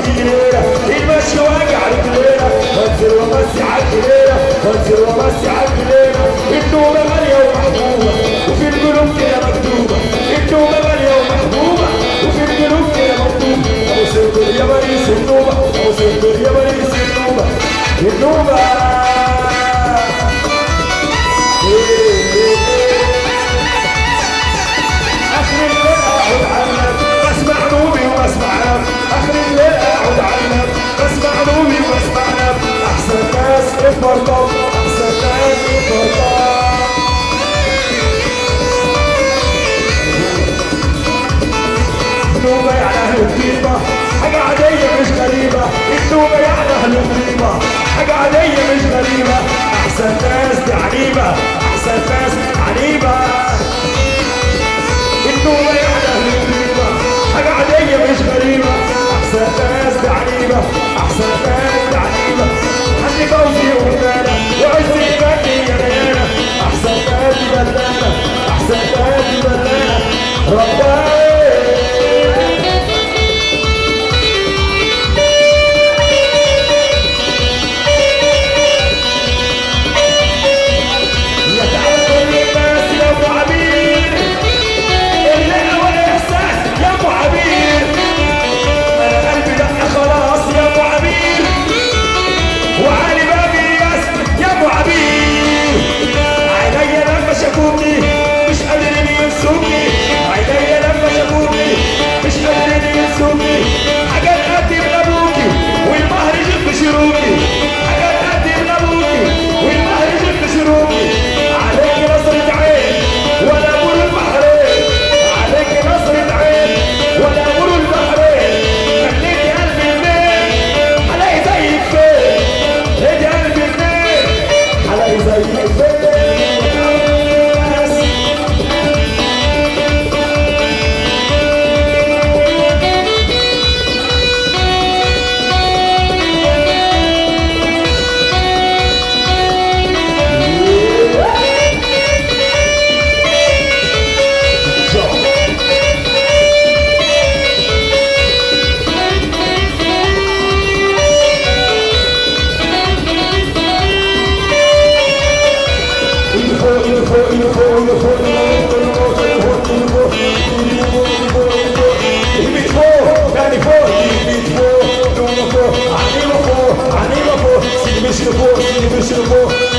رجلينا المشي واجع رجلينا بنزل وبمسي على رجلينا بنزل وبمسي على رجلينا النوبة غالية ومحبوبة وفي القلوب كده مكتوبة النوبة يعني أهل الطيبة حاجة عادية مش غريبة. أحسن ناس دي عنيبة. أحسن ناس عنيبة. النوبة يعني أهل الطيبة حاجة عادية مش غريبة. أحسن ناس دي عنيبة. أحسن ناس دي عنيبة. حد فوزي وغنانا University of War, University of War.